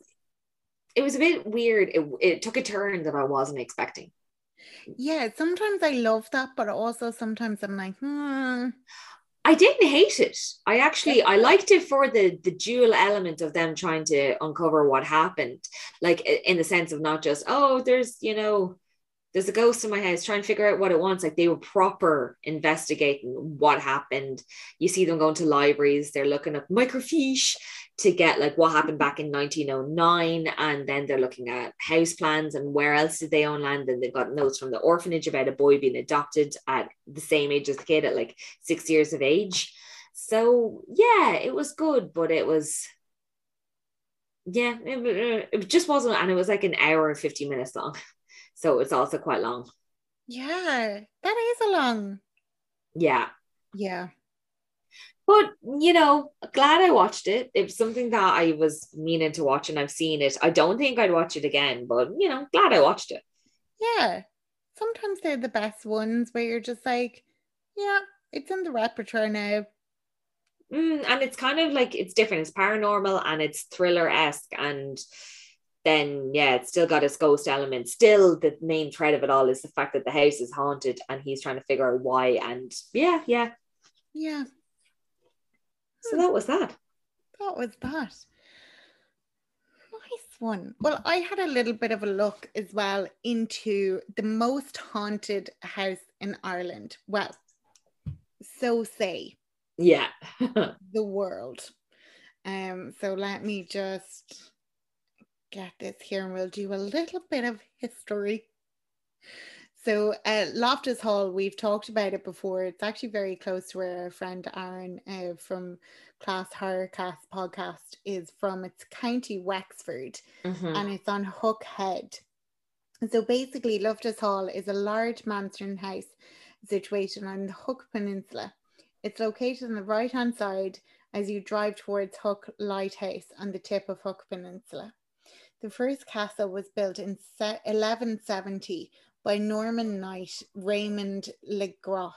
it was a bit weird. It, it took a turn that I wasn't expecting. Yeah, sometimes I love that, but also sometimes I'm like, hmm. I didn't hate it. I actually I liked it for the the dual element of them trying to uncover what happened, like in the sense of not just oh there's you know there's a ghost in my house trying to figure out what it wants. Like they were proper investigating what happened. You see them going to libraries they're looking up microfiche to get like what happened back in 1909 and then they're looking at house plans and where else did they own land and they've got notes from the orphanage about a boy being adopted at the same age as the kid at like six years of age so yeah it was good but it was yeah it, it just wasn't and it was like an hour and 50 minutes long so it's also quite long. Yeah, that is a long. Yeah. Yeah. But you know, glad I watched it. It was something that I was meaning to watch and I've seen it. I don't think I'd watch it again, but you know, glad I watched it. Yeah. Sometimes they're the best ones where you're just like, yeah, it's in the repertoire now. Mm, and it's kind of like it's different. It's paranormal and it's thriller esque and then yeah, it's still got its ghost element. Still, the main thread of it all is the fact that the house is haunted and he's trying to figure out why. And yeah, yeah. Yeah. So that was that. That was that. Nice one. Well, I had a little bit of a look as well into the most haunted house in Ireland. Well, so say Yeah. the world. Um, so let me just get this here and we'll do a little bit of history. So uh, Loftus Hall, we've talked about it before. It's actually very close to where our friend Aaron uh, from Class Horrorcast podcast is from. It's County Wexford Mhm. and it's on Hook Head. So basically, Loftus Hall is a large Manston house situated on the Hook Peninsula. It's located on the right hand side as you drive towards Hook Lighthouse on the tip of Hook Peninsula. The first castle was built in 1170 by Norman knight Raymond Le Gros,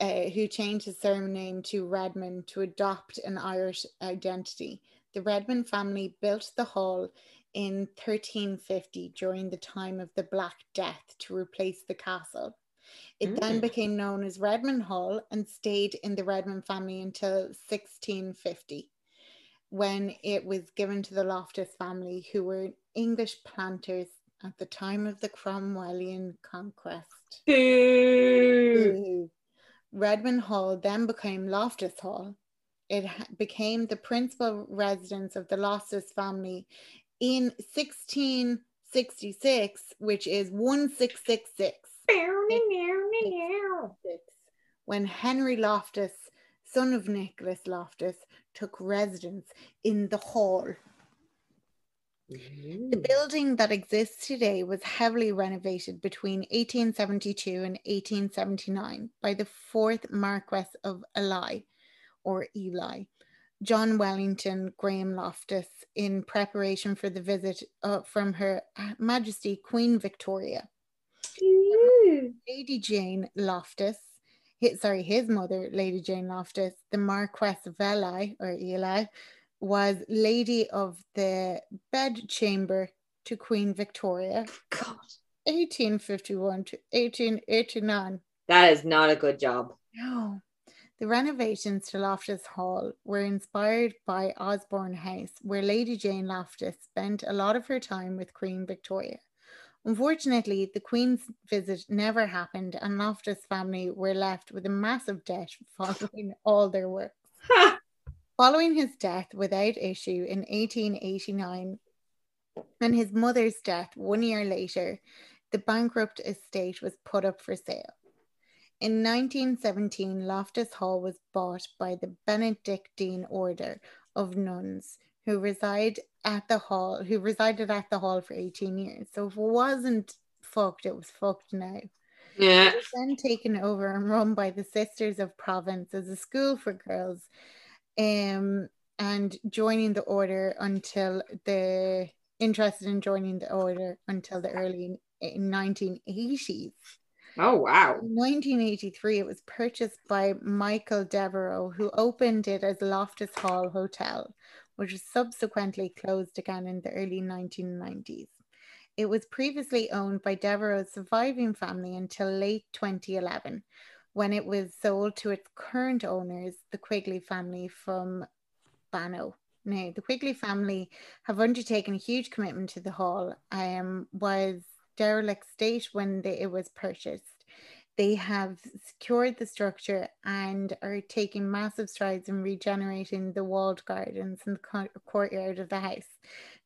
uh, who changed his surname to Redmond to adopt an Irish identity. The Redmond family built the hall in 1350 during the time of the Black Death to replace the castle. It then Mm. became known as Redmond Hall and stayed in the Redmond family until 1650 when it was given to the Loftus family, who were English planters at the time of the Cromwellian conquest. Boo. Hall then became Loftus Hall. It became the principal residence of the Loftus family in 1666, which is 1666, when Henry Loftus, son of Nicholas Loftus, took residence in the hall. The Mm. building that exists today was heavily renovated between 1872 and 1879 by the fourth Marquess of Ely, or Ely, John Wellington Graham Loftus, in preparation for the visit uh, from Her Majesty Queen Victoria. Ooh. Lady Jane Loftus, his, sorry, his mother, Lady Jane Loftus, the Marquess of Ely, or Ely, was Lady of the Bedchamber to Queen Victoria, God, 1851 to 1889. that is not a good job. No. The renovations to Loftus Hall were inspired by Osborne House, where Lady Jane Loftus spent a lot of her time with Queen Victoria. Unfortunately, the Queen's visit never happened, and Loftus family were left with a massive debt following all their works. Following his death without issue in 1889 and his mother's death one year later, the bankrupt estate was put up for sale. In 1917, Loftus Hall was bought by the Benedictine Order of Nuns, who reside at the hall, who resided at the hall for 18 years. So if it wasn't fucked, it was fucked now. Yeah. It was then taken over and run by the Sisters of Providence as a school for girls, um, and joining the order until the interested in joining the order until the early 1980s. Oh wow. In 1983, it was purchased by Michael Devereaux, who opened it as Loftus Hall Hotel, which was subsequently closed again in the early 1990s. It was previously owned by Devereaux's surviving family until late 2011, when it was sold to its current owners, the Quigley family from Bano. Now, the Quigley family have undertaken a huge commitment to the hall. Um, was derelict state when they, it was purchased. They have secured the structure and are taking massive strides in regenerating the walled gardens and the courtyard of the house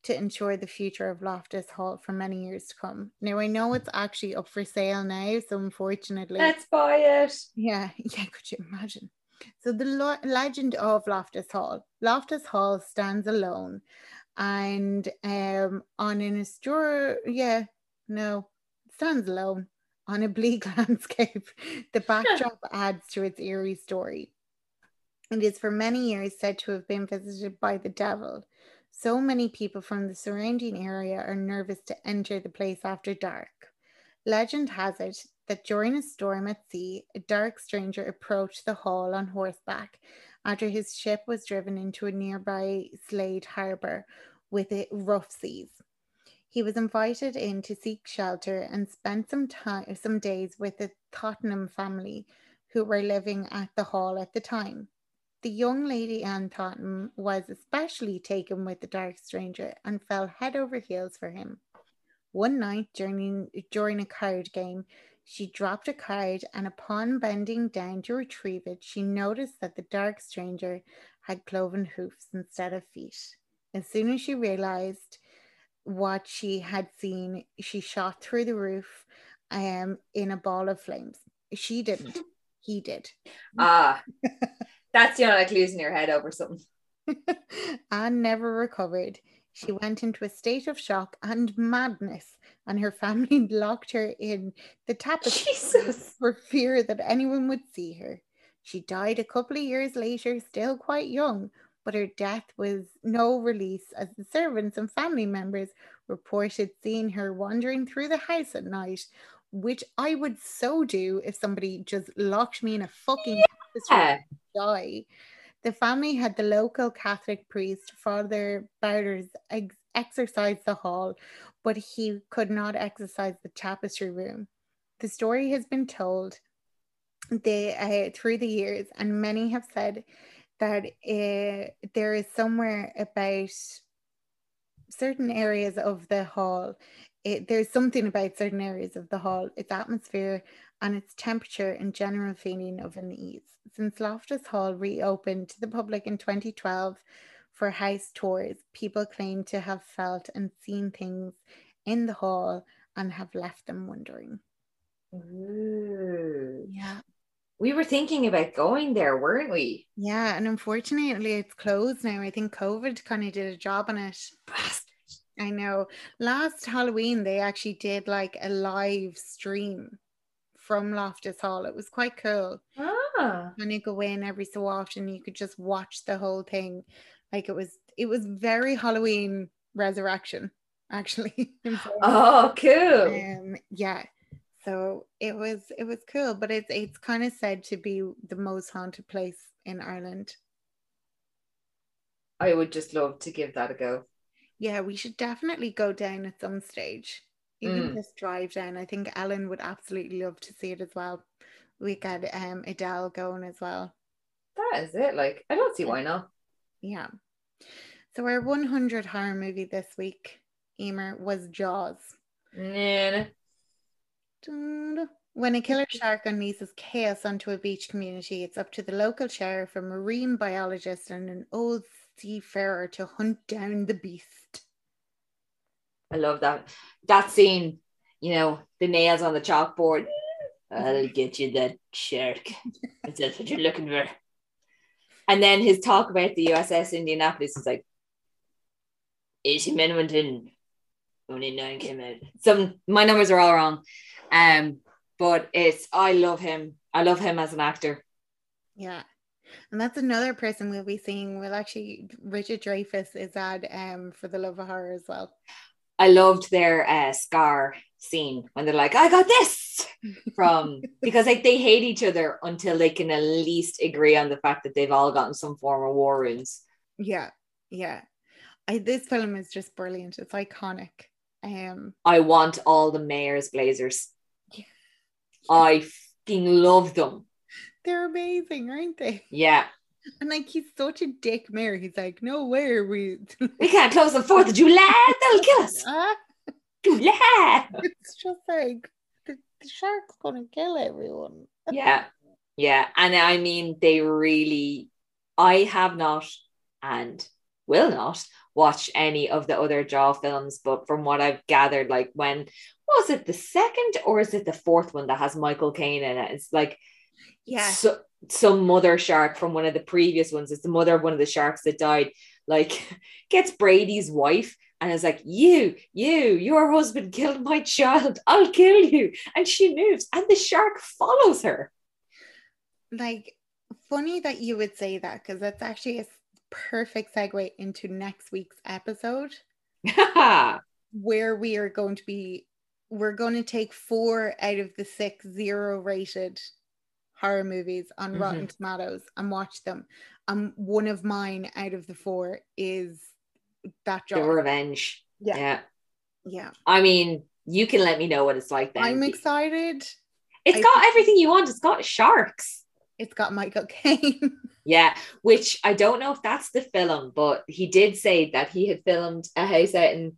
to ensure the future of Loftus Hall for many years to come. Now, I know it's actually up for sale now, so unfortunately, Let's buy it. yeah, yeah, could you imagine? So the lo- legend of Loftus Hall. Loftus Hall stands alone and um on an histor yeah, no, stands alone on a bleak landscape. The backdrop adds to its eerie story. It is for many years said to have been visited by the devil. So many people from the surrounding area are nervous to enter the place after dark. Legend has it that during a storm at sea, a dark stranger approached the hall on horseback after his ship was driven into a nearby Slade harbour with it rough seas. He was invited in to seek shelter and spent some time, some days with the Tottenham family who were living at the hall at the time. The young lady Anne Tottenham was especially taken with the dark stranger and fell head over heels for him. One night during, during a card game, she dropped a card and upon bending down to retrieve it, she noticed that the dark stranger had cloven hoofs instead of feet. As soon as she realized what she had seen, she shot through the roof um, in a ball of flames. She didn't. He did. Ah, that's you know like losing your head over something. Anne never recovered. She went into a state of shock and madness, and her family locked her in the tapestry Jesus. for fear that anyone would see her. She died a couple of years later, still quite young, but her death was no release as the servants and family members reported seeing her wandering through the house at night, which I would so do if somebody just locked me in a fucking tapestry Yeah. die. The family had the local Catholic priest, Father Broaders, ex- exorcise the hall, but he could not exercise the tapestry room. The story has been told they, uh, through the years, and many have said that uh, there is somewhere about certain areas of the hall. It, there's something about certain areas of the hall, its atmosphere, and its temperature and general feeling of unease. Since Loftus Hall reopened to the public in 2012 for house tours, people claim to have felt and seen things in the hall and have left them wondering. Ooh. Yeah. We were thinking about going there, weren't we? Yeah, and unfortunately it's closed now. I think COVID kind of did a job on it. I know. Last Halloween they actually did like a live stream from Loftus Hall. It was quite cool. Ah. And you go in every so often, you could just watch the whole thing. Like it was it was very Halloween resurrection, actually. Oh, cool. um yeah so it was it was cool but it's it's kind of said to be the most haunted place in ireland I would just love to give that a go. yeah we should definitely go down at some stage even Mm. just drive down i think ellen would absolutely love to see it as well we got um adele going as well That is it. Like, I don't see why not. yeah so our 100 horror movie this week emer was jaws. When a killer shark unleashes chaos onto a beach community, it's up to the local sheriff, a marine biologist, and an old seafarer to hunt down the beast. I love that. That scene, you know, the nails on the chalkboard. I'll get you that shark. If that's what you're looking for. And then his talk about the USS Indianapolis is like 80 men went in, only nine came out. Some my numbers are all wrong. Um, but it's I love him. I love him as an actor. Yeah. And that's another person we'll be seeing. Well, actually, Richard Dreyfuss is at um for the love of horror as well. I loved their uh, scar scene when they're like, I got this from because like they hate each other until they can at least agree on the fact that they've all gotten some form of war wounds. Yeah, yeah. I, this film is just brilliant. It's iconic. Um, I want all the mayor's blazers. Yeah. I fucking love them. they're amazing, aren't they? Yeah. And like he's such a dick mayor. He's like, no way are we. We can't close the 4th of July. They'll kill us. Ah, July. it's just like the, the shark's gonna kill everyone. yeah yeah and i mean they really i have not and will not watch any of the other jaw films but from what i've gathered like when was it the second or is it the fourth one that has michael caine in it it's like Yeah, so, some mother shark from one of the previous ones. It's the mother of one of the sharks that died. Like gets brody's wife and is like you you your husband killed my child. I'll kill you. And she moves and the shark follows her. Like funny that you would say that because that's actually a perfect segue into next week's episode. Where we are going to be we're going to take four out of the six zero rated horror movies on Mhm. Rotten Tomatoes and watch them. And one of mine out of the four is that job. the revenge Yeah. yeah Yeah. I mean, you can let me know what it's like then. I'm excited. It's I- got everything you want. It's got sharks. It's got Michael Caine. Yeah, which I don't know if that's the film, but he did say that he had filmed a house out in,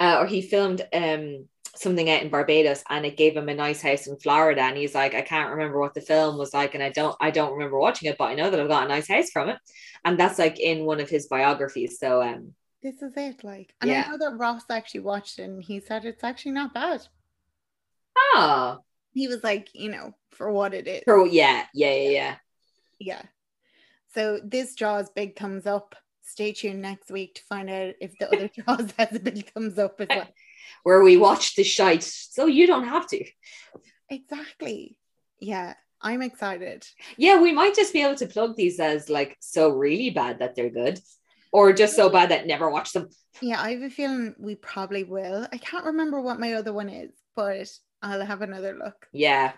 uh, or he filmed um something out in Barbados, and it gave him a nice house in Florida. And he's like, I can't remember what the film was like, and I don't, I don't remember watching it, but I know that I've got a nice house from it, and that's like in one of his biographies. So um, this is it. Like, and Yeah. I know that Ross actually watched it and he said it's actually not bad. oh, He was like, you know, for what it is. oh yeah, yeah, yeah, yeah. Yeah. So this Jaws big thumbs up. Stay tuned next week to find out if the other Jaws has a big thumbs up as well. Where we watch the shite, so you don't have to. Exactly. Yeah, I'm excited. Yeah, we might just be able to plug these as like so really bad that they're good, or just so bad that never watch them. Yeah, I have a feeling we probably will. I can't remember what my other one is, but I'll have another look. Yeah.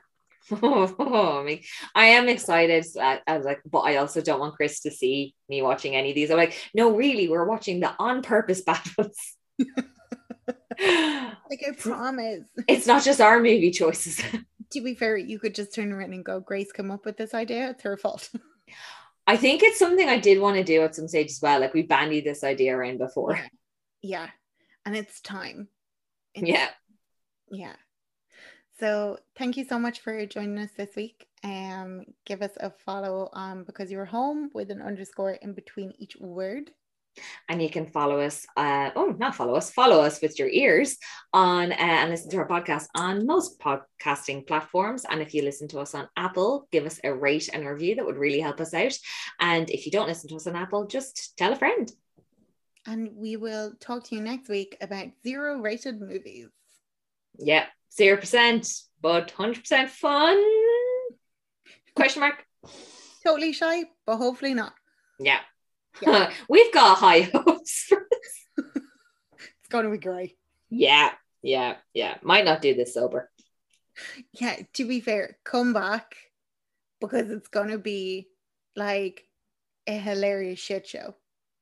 I I am excited. I, I uh, was like, but I also don't want Chris to see me watching any of these. I'm like, no, really, we're watching the on purpose bad ones. Like I promise. it's not just our movie choices. To be fair, you could just turn around and go, Grace come up with this idea. It's her fault. I think it's something I did want to do at some stage as well. Like we bandied this idea around before. yeah. And it's time. It's- Yeah. Yeah. So thank you so much for joining us this week. Um, give us a follow on because you're home with an underscore in between each word. And you can follow us, uh, oh, not follow us, follow us with your ears on uh, and listen to our podcast on most podcasting platforms. And if you listen to us on Apple, give us a rate and review. That would really help us out. And if you don't listen to us on Apple, just tell a friend. And we will talk to you next week about zero rated movies. Yeah, 0%, but 100% fun. Question mark. Totally shy, but hopefully not. Yeah. Yeah. We've got high hopes. It's going to be great. yeah, yeah, yeah. Might not do this sober. Yeah, to be fair, come back because it's going to be like a hilarious shit show.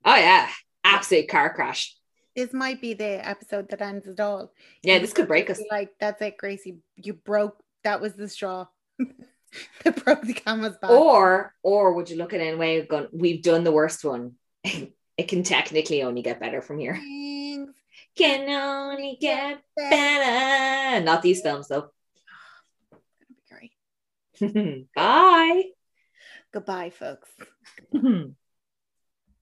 Oh, yeah. Absolute car crash. This might be the episode that ends it all. Yeah, this could break us. Like, that's it, Gracie. You broke. That was the straw that broke the camera's back. Or, or would you look at it in a way of going, we've done the worst one. it can technically only get better from here. Thanks. Can only get better. Not these films, though. Great. Bye. Goodbye, folks.